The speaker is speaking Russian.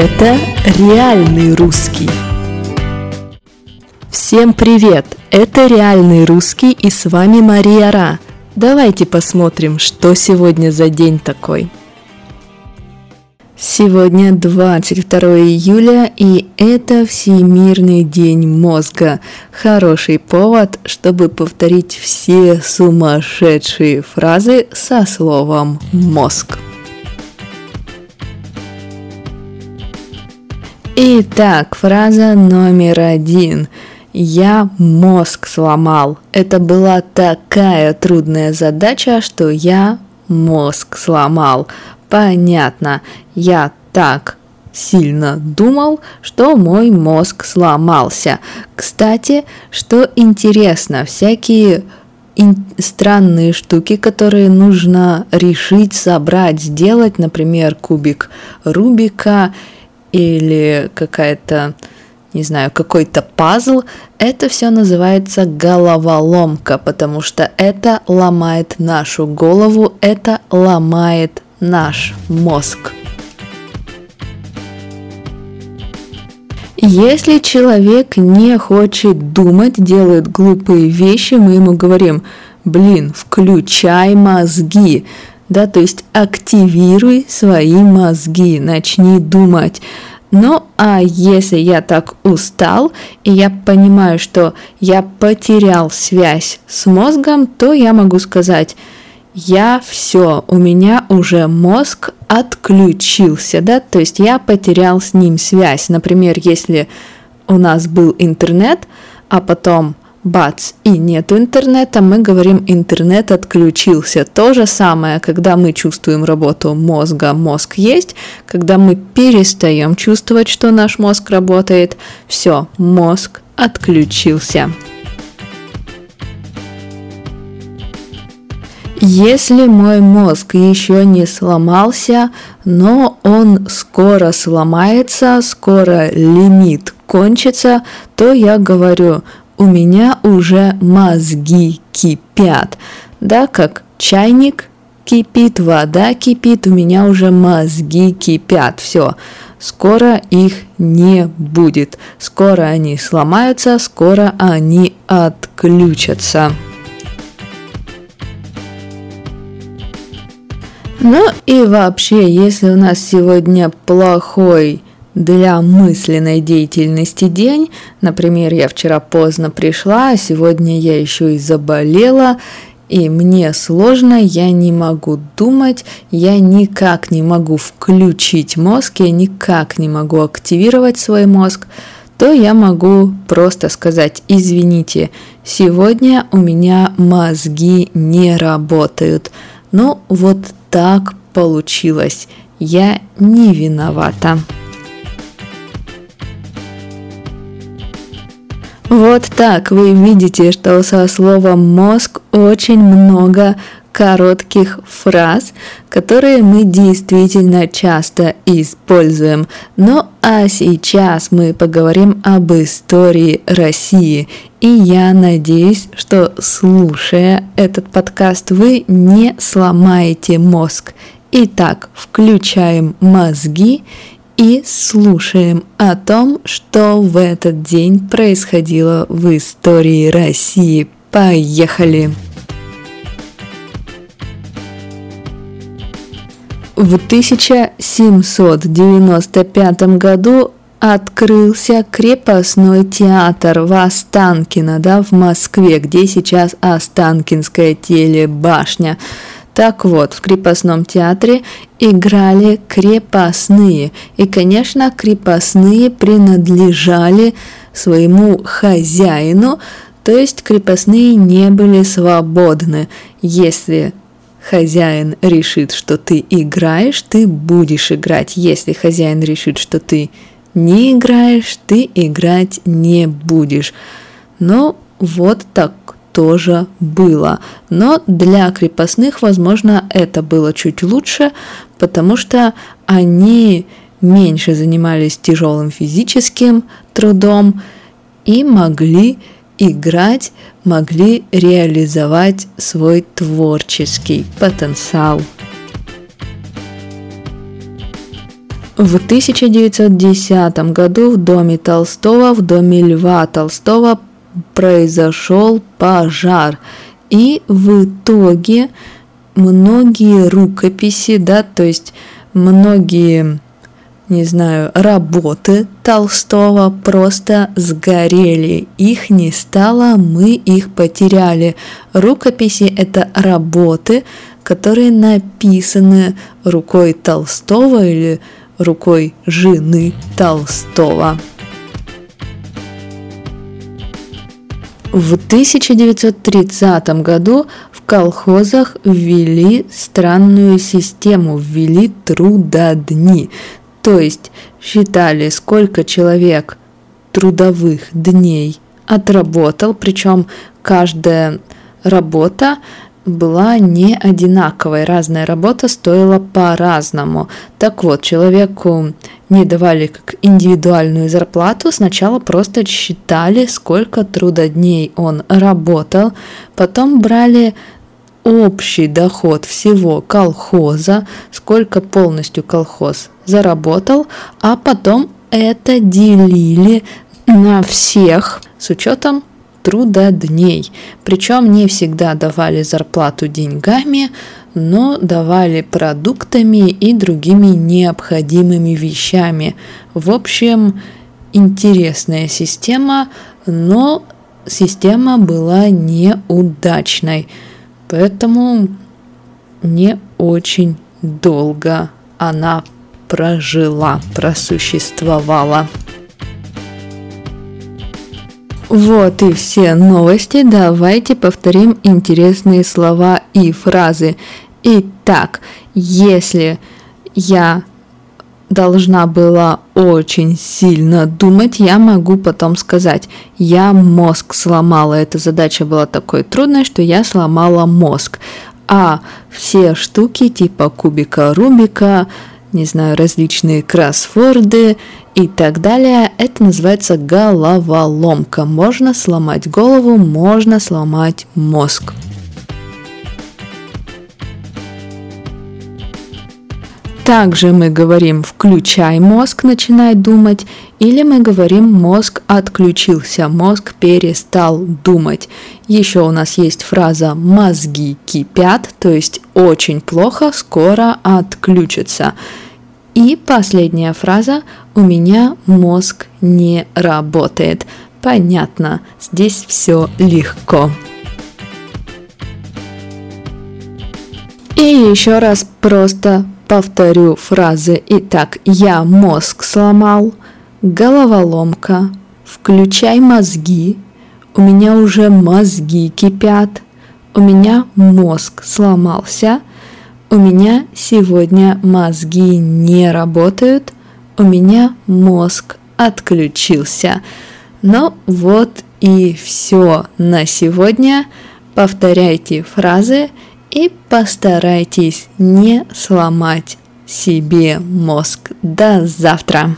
Это реальный русский. Всем привет! Это реальный русский и с вами Мария Ра. Давайте посмотрим, что сегодня за день такой. Сегодня 22 июля, и это Всемирный день мозга. Хороший повод, чтобы повторить все сумасшедшие фразы со словом «мозг». Итак, фраза номер один. Я мозг сломал. Это была такая трудная задача, что я мозг сломал. Понятно, я так сильно думал, что мой мозг сломался. Кстати, что интересно, всякие странные штуки, которые нужно решить, собрать, сделать, например, кубик Рубика или какая-то, не знаю, какой-то пазл, это все называется головоломка, потому что это ломает нашу голову, это ломает наш мозг. Если человек не хочет думать, делает глупые вещи, мы ему говорим, блин, включай мозги, да, то есть активируй свои мозги, начни думать. Ну, а если я так устал, и я понимаю, что я потерял связь с мозгом, то я могу сказать, я все, у меня уже мозг отключился, да, то есть я потерял с ним связь. Например, если у нас был интернет, а потом бац, и нет интернета, мы говорим интернет отключился. То же самое, когда мы чувствуем работу мозга, мозг есть, когда мы перестаем чувствовать, что наш мозг работает, все, мозг отключился. Если мой мозг еще не сломался, но он скоро сломается, скоро лимит кончится, то я говорю, у меня уже мозги кипят. Да, как чайник кипит, вода кипит, у меня уже мозги кипят. Все, скоро их не будет. Скоро они сломаются, скоро они отключатся. Ну и вообще, если у нас сегодня плохой для мысленной деятельности день, например, я вчера поздно пришла, а сегодня я еще и заболела, и мне сложно, я не могу думать, я никак не могу включить мозг, я никак не могу активировать свой мозг, то я могу просто сказать, извините, сегодня у меня мозги не работают. Ну вот так получилось. Я не виновата. Вот так вы видите, что со словом мозг очень много коротких фраз, которые мы действительно часто используем. Ну а сейчас мы поговорим об истории России. И я надеюсь, что слушая этот подкаст, вы не сломаете мозг. Итак, включаем мозги и слушаем о том, что в этот день происходило в истории России. Поехали! В 1795 году открылся крепостной театр в Останкино, да, в Москве, где сейчас Останкинская телебашня. Так вот, в крепостном театре играли крепостные. И, конечно, крепостные принадлежали своему хозяину, то есть крепостные не были свободны. Если хозяин решит, что ты играешь, ты будешь играть. Если хозяин решит, что ты не играешь, ты играть не будешь. Но вот так тоже было. Но для крепостных, возможно, это было чуть лучше, потому что они меньше занимались тяжелым физическим трудом и могли играть, могли реализовать свой творческий потенциал. В 1910 году в доме Толстого, в доме Льва Толстого произошел пожар. И в итоге многие рукописи, да, то есть многие, не знаю, работы Толстого просто сгорели. Их не стало, мы их потеряли. Рукописи – это работы, которые написаны рукой Толстого или рукой жены Толстого. В 1930 году в колхозах ввели странную систему, ввели трудодни. То есть считали, сколько человек трудовых дней отработал, причем каждая работа была не одинаковой, разная работа стоила по-разному. Так вот, человеку не давали как индивидуальную зарплату, сначала просто считали, сколько трудодней он работал, потом брали общий доход всего колхоза, сколько полностью колхоз заработал, а потом это делили на всех с учетом трудодней. Причем не всегда давали зарплату деньгами, но давали продуктами и другими необходимыми вещами. В общем, интересная система, но система была неудачной, поэтому не очень долго она прожила, просуществовала. Вот и все новости. Давайте повторим интересные слова и фразы. Итак, если я должна была очень сильно думать, я могу потом сказать, я мозг сломала. Эта задача была такой трудной, что я сломала мозг. А все штуки типа кубика Рубика, не знаю, различные кроссворды и так далее. Это называется головоломка. Можно сломать голову, можно сломать мозг. Также мы говорим «включай мозг, начинай думать», или мы говорим «мозг отключился, мозг перестал думать». Еще у нас есть фраза «мозги кипят», то есть «очень плохо, скоро отключится». И последняя фраза «У меня мозг не работает». Понятно, здесь все легко. И еще раз просто повторю фразы. Итак, я мозг сломал, головоломка, включай мозги, у меня уже мозги кипят, у меня мозг сломался – у меня сегодня мозги не работают, у меня мозг отключился. Ну вот и все на сегодня. Повторяйте фразы и постарайтесь не сломать себе мозг. До завтра!